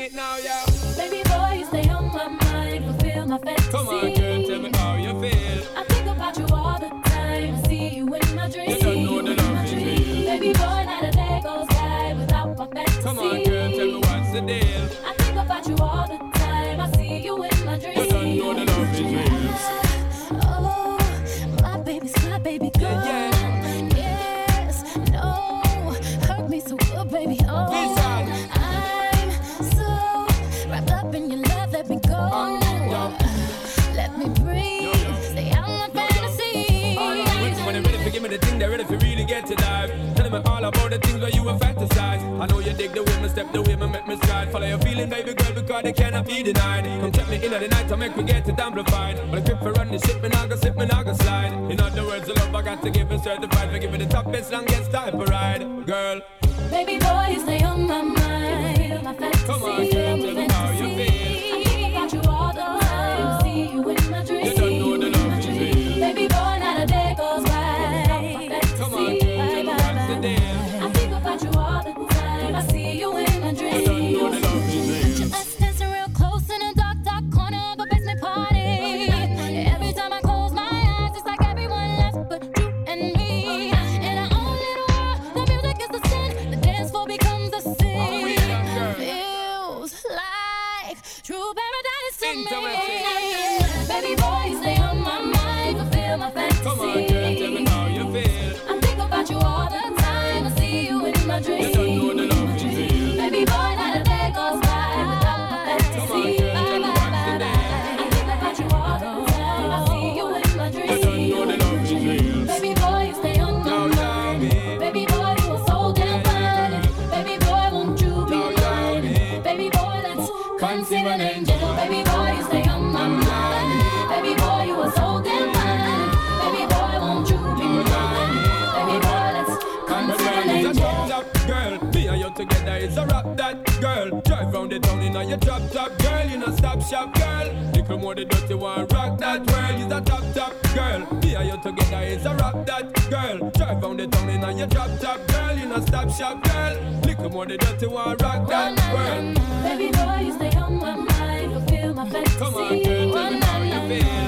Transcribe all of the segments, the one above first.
it now, y'all. Então é. together is a rap that girl. Drive round the town in a your drop top girl, You a stop shop girl. Little more the dirty one, rock that world is a top top girl. Me and you together is a rap that girl. Drive round the town in a your drop top girl, You a stop shop girl. Little more the dirty one, rock that world. Baby boy, you stay on my mind, fulfill my fantasy. Come on, girl, tell me how you feel.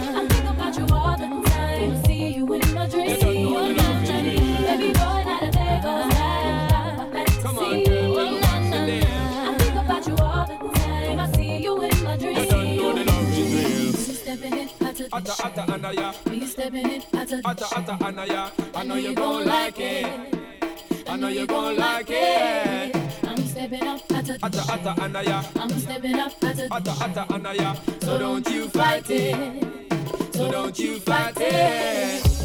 atta atta anaya. When you step in it, atta atta atta anaya. I know you gon' like it. I know you gon' like it. I'm stepping up, atta atta anaya. I'm stepping up, atta atta anaya. So don't you fight it. So don't you fight it.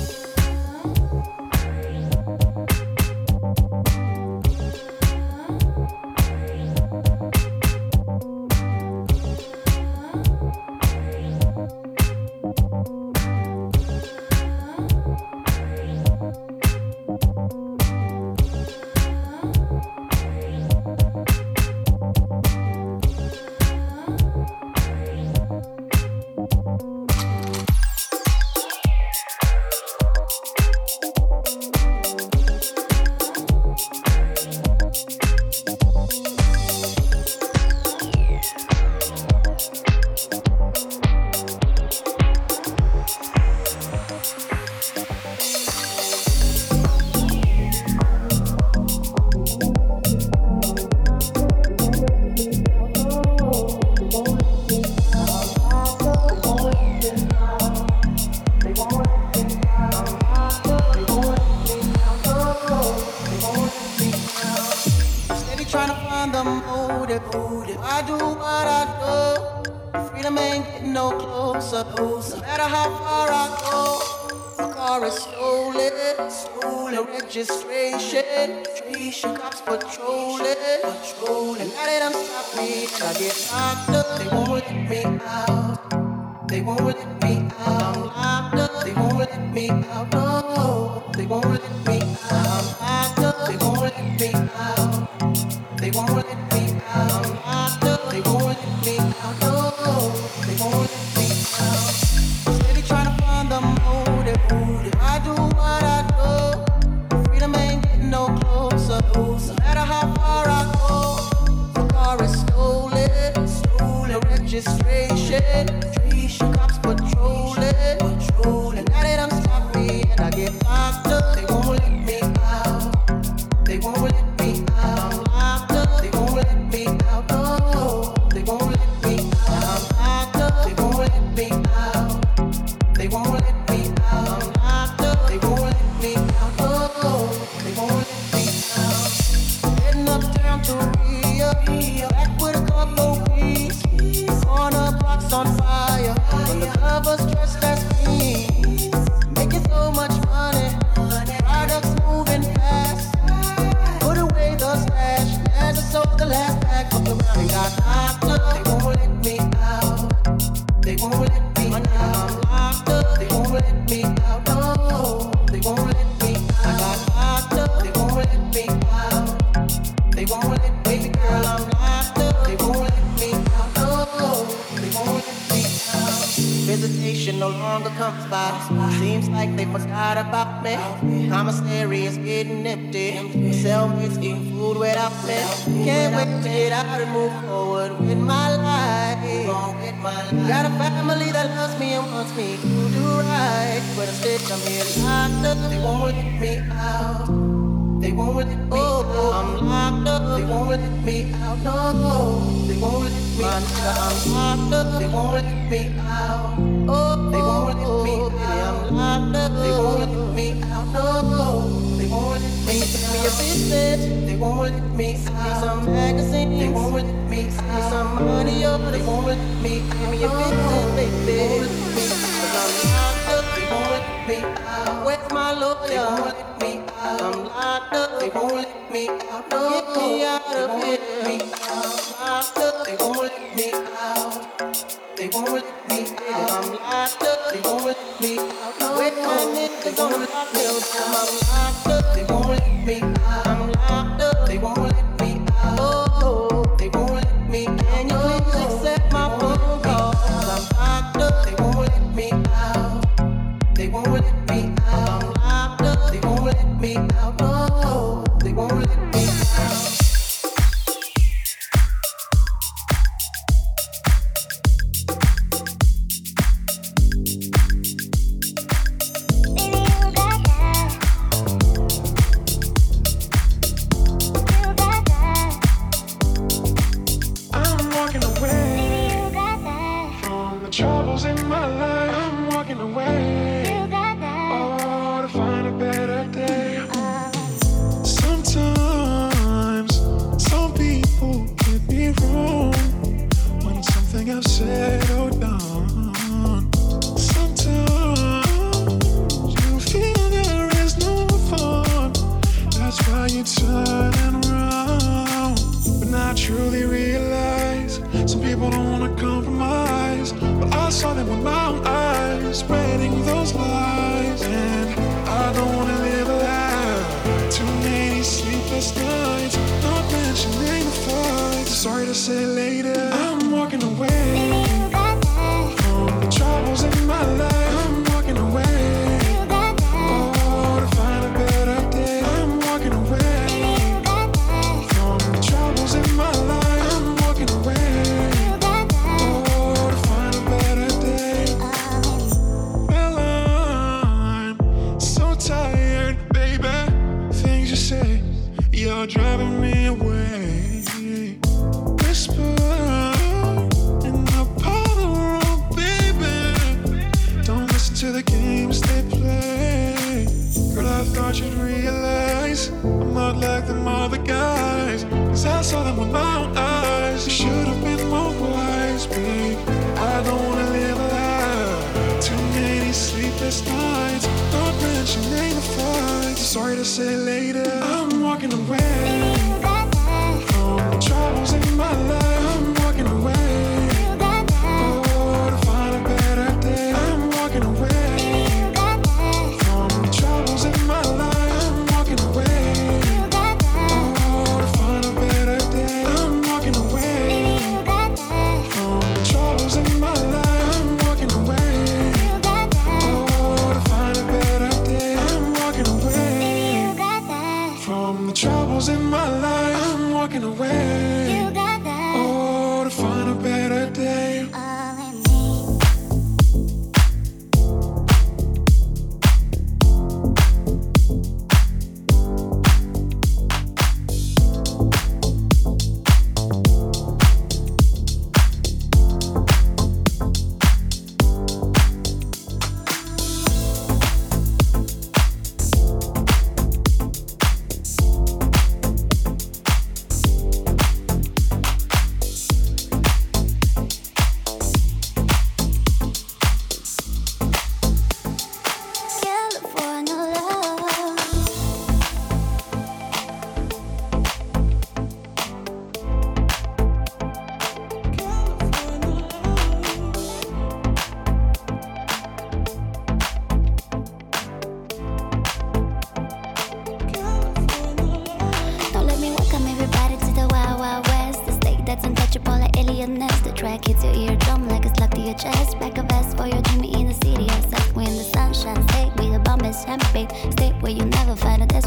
They won't let me. out. I'm locked up. They won't let me out.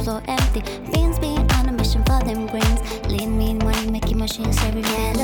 so empty. Beans be on a mission for them greens. Lean, mean, money making machines every.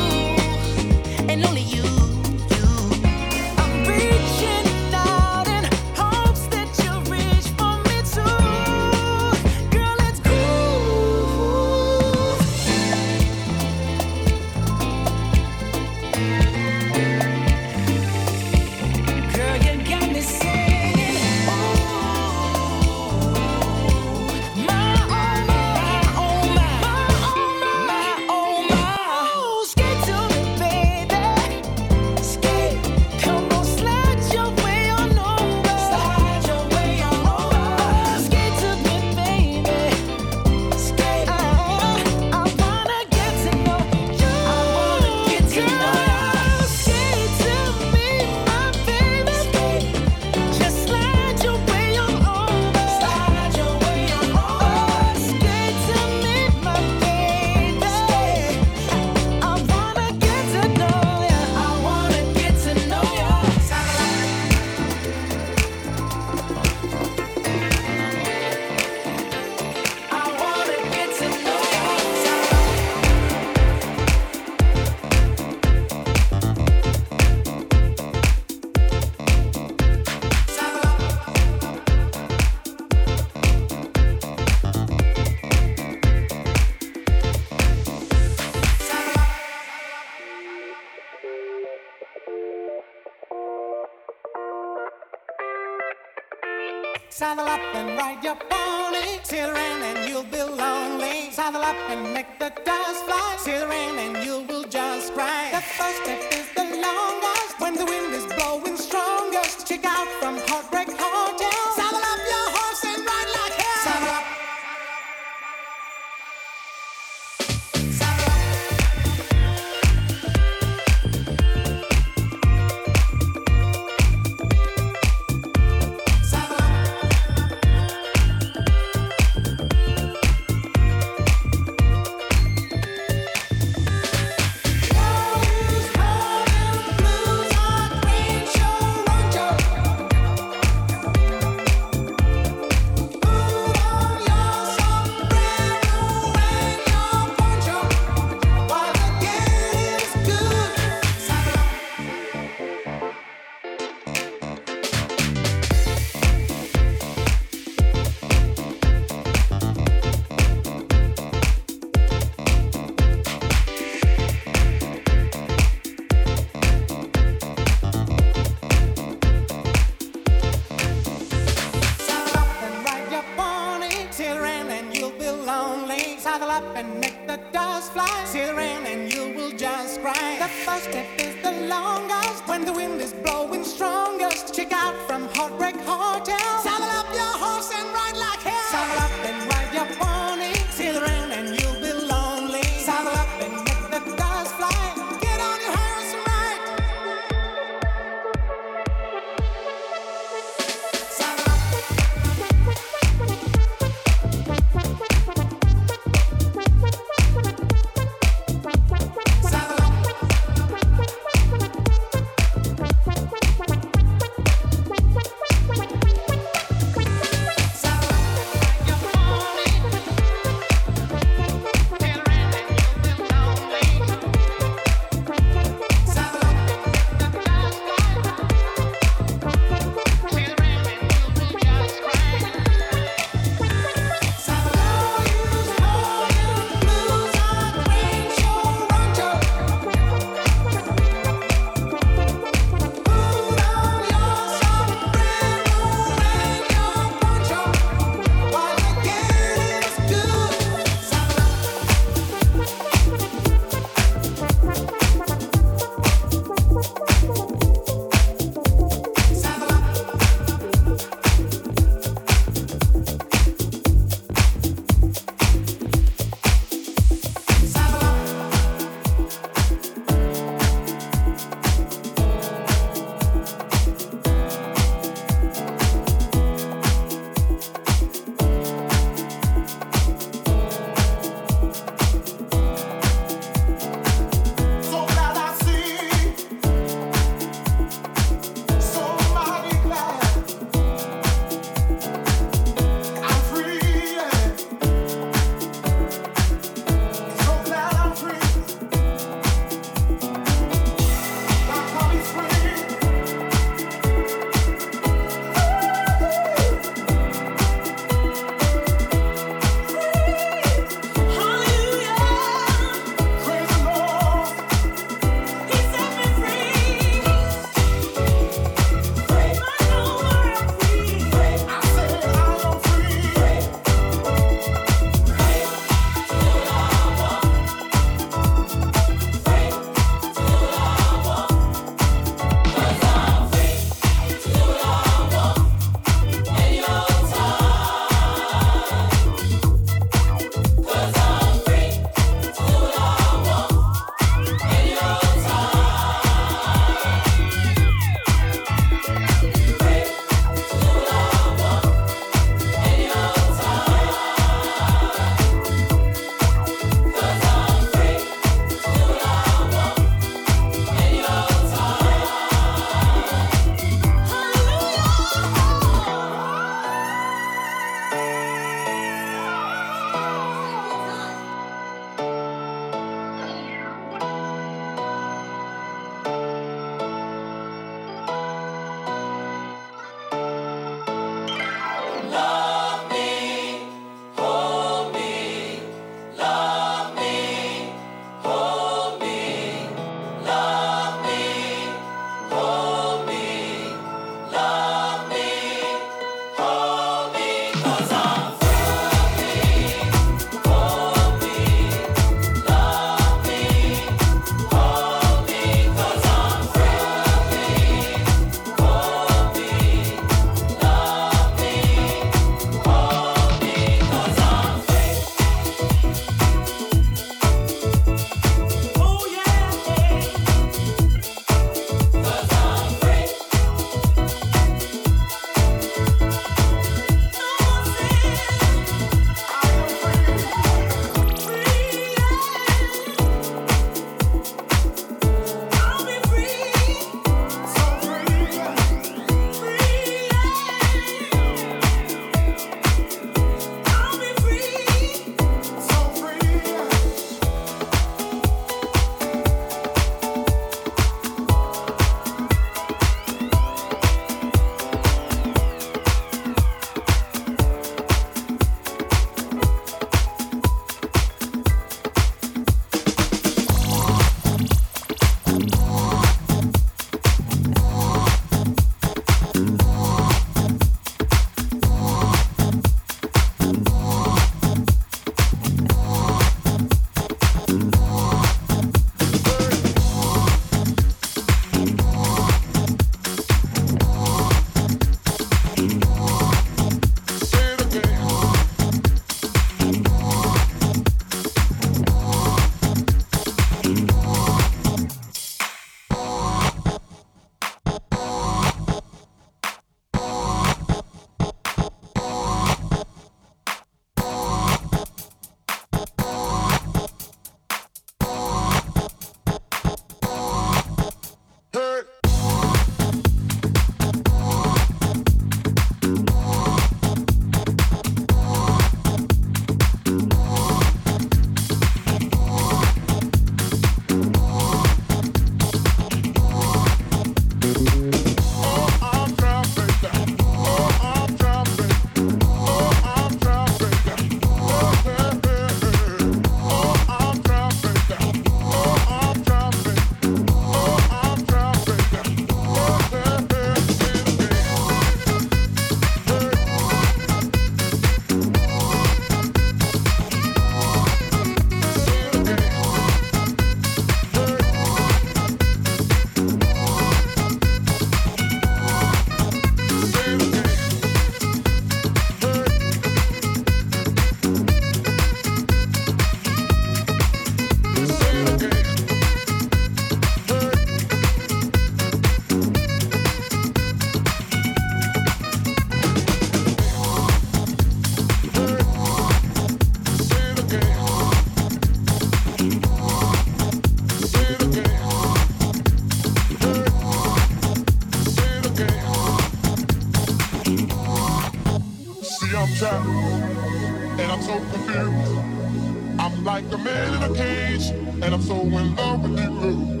I'm so in love with you.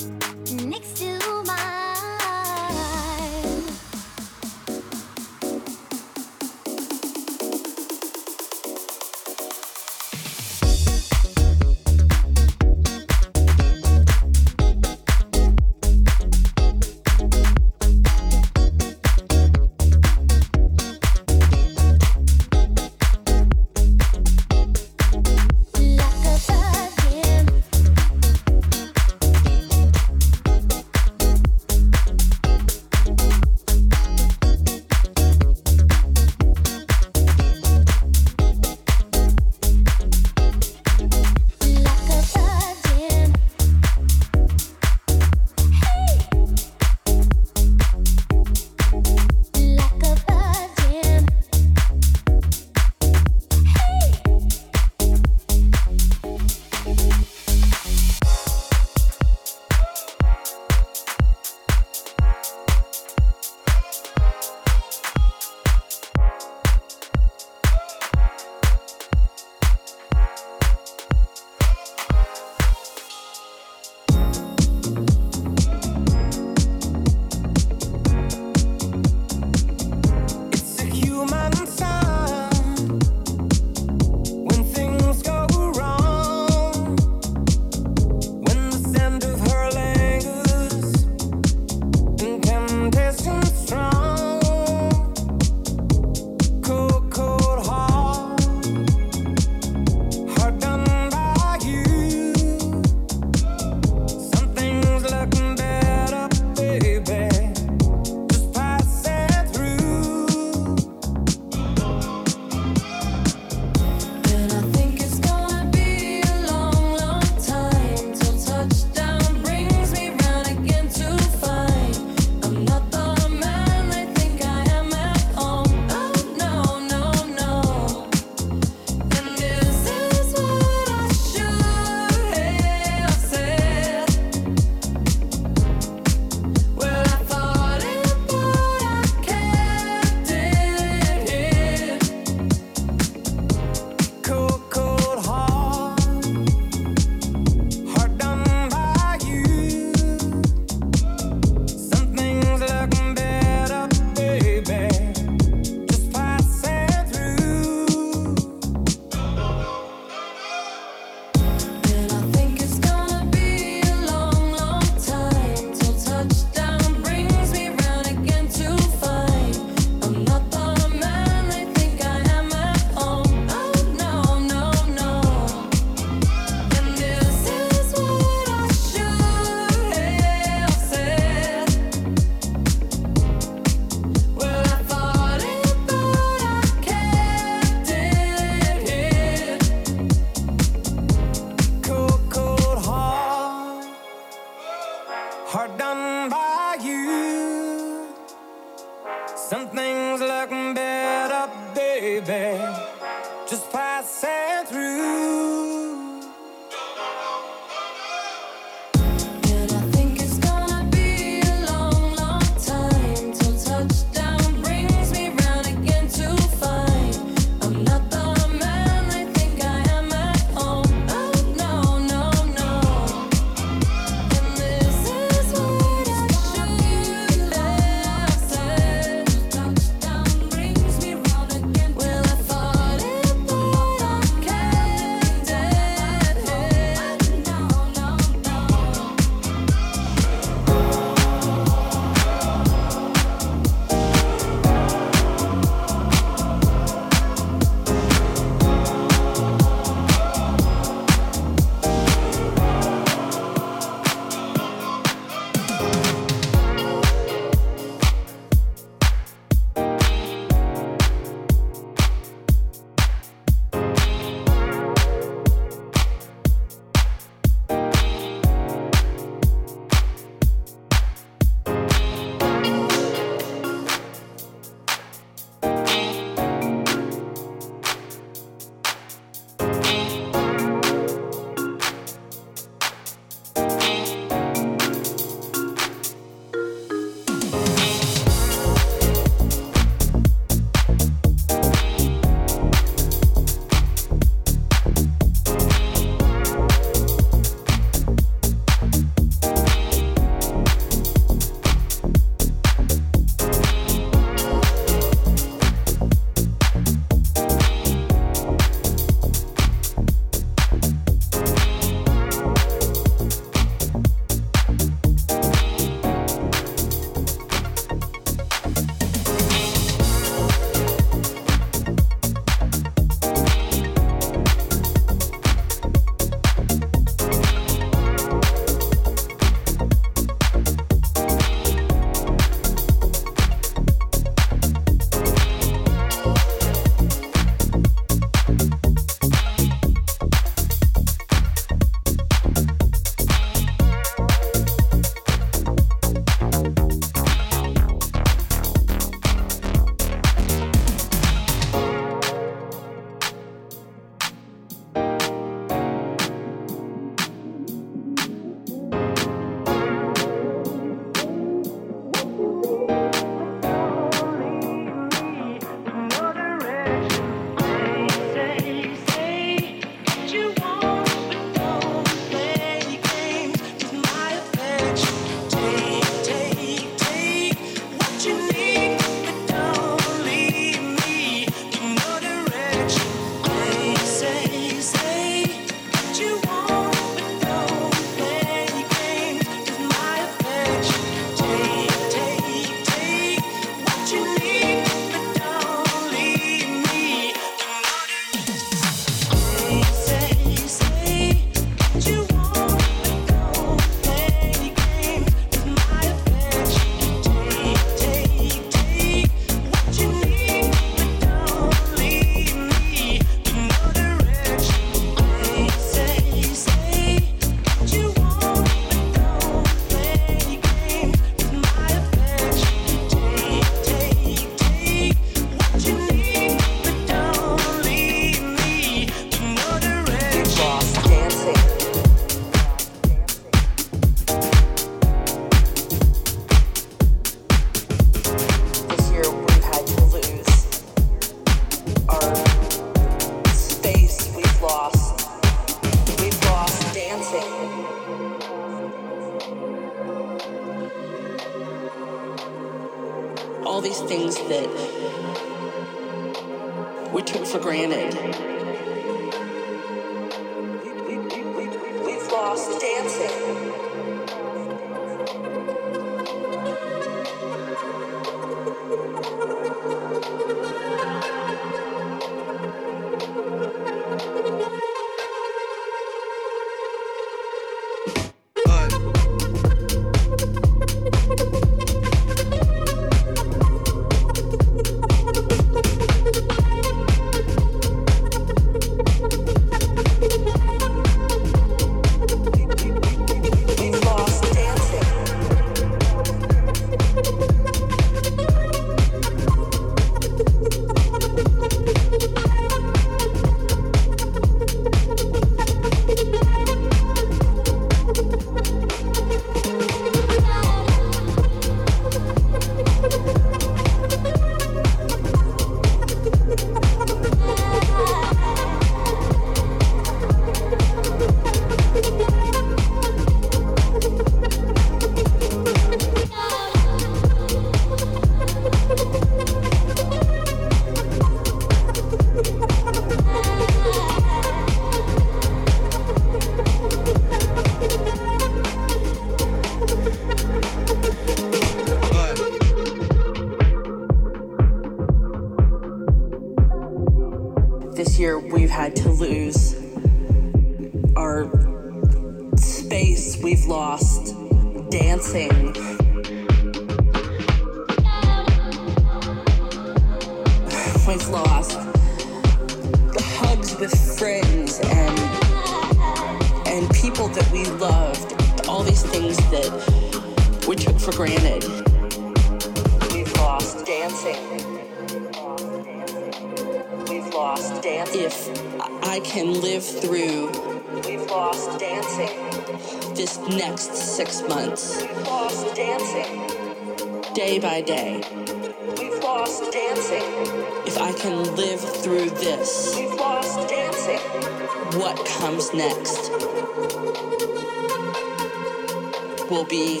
Be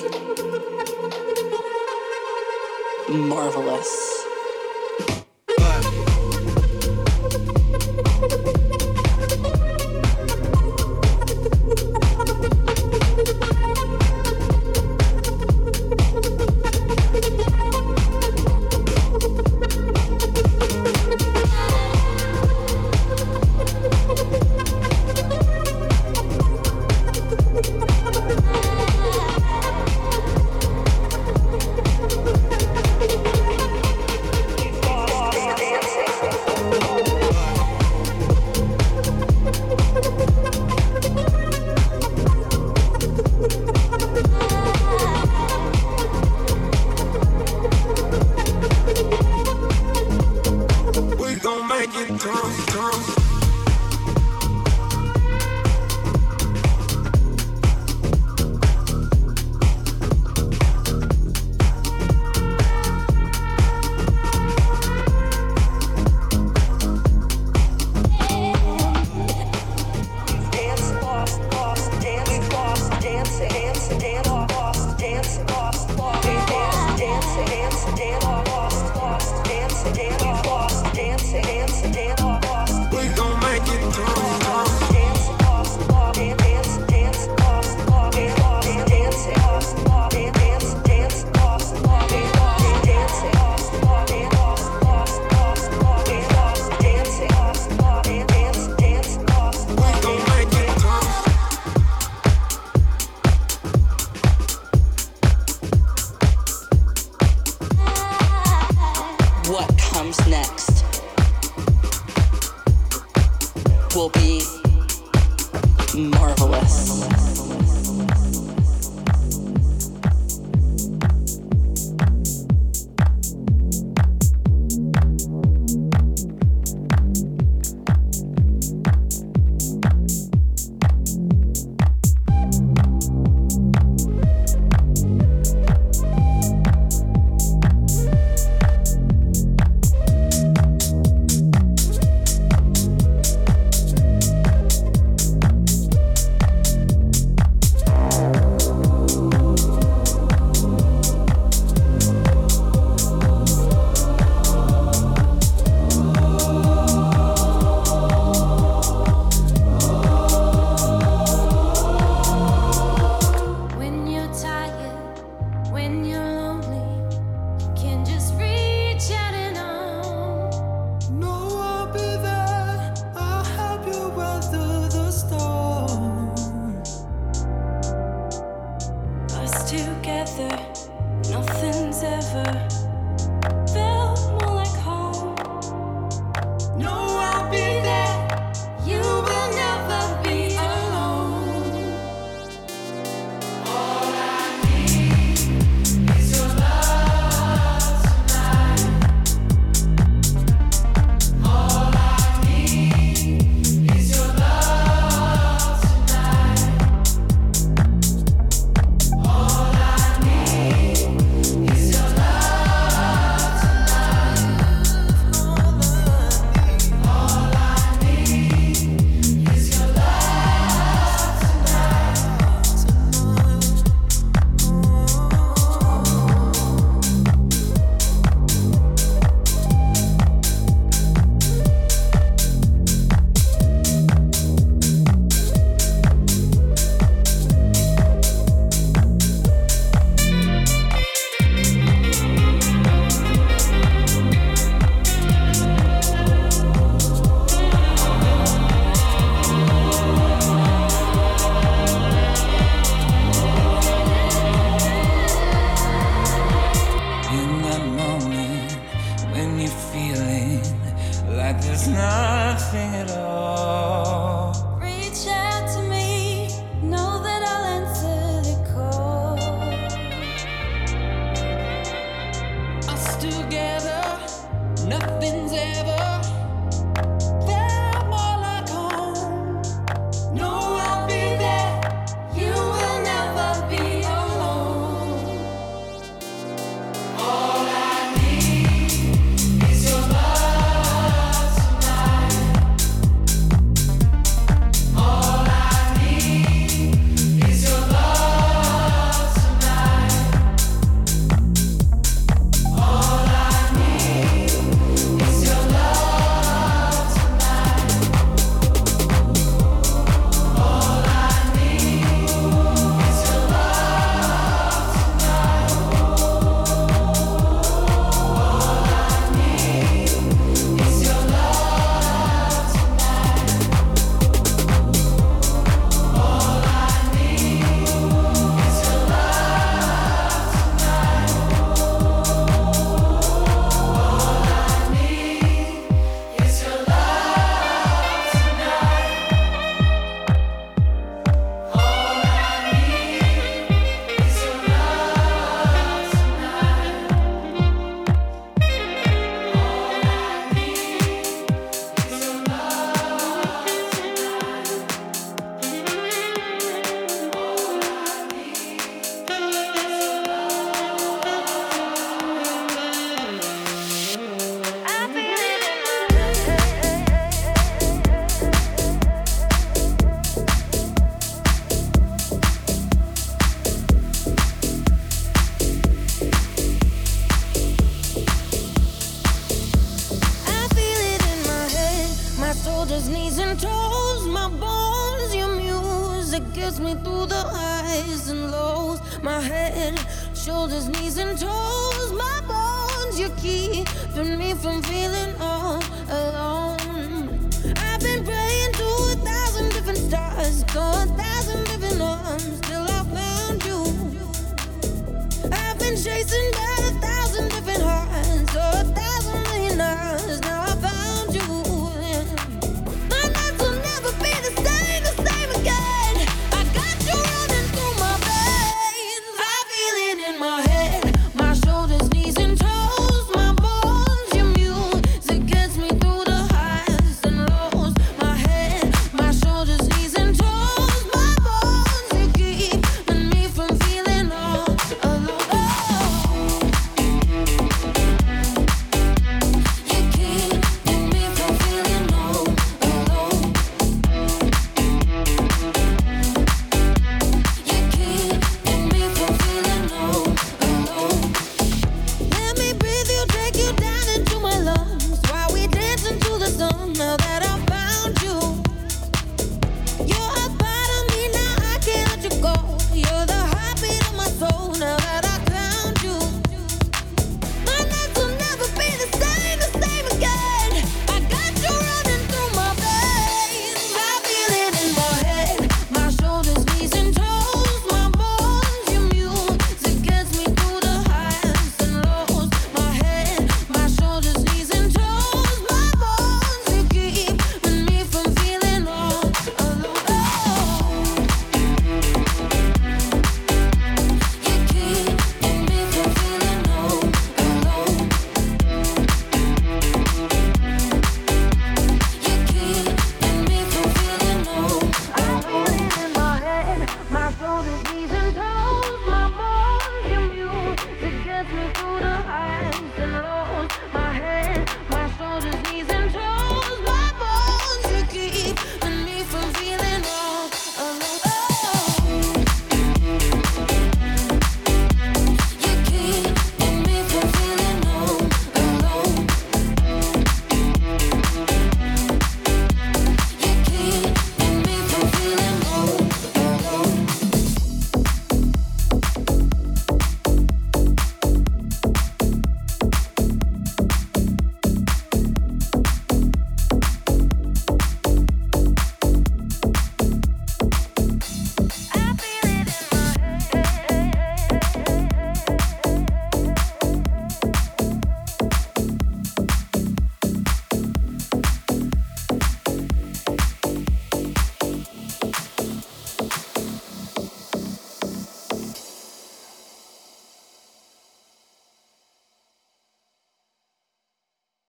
marvelous.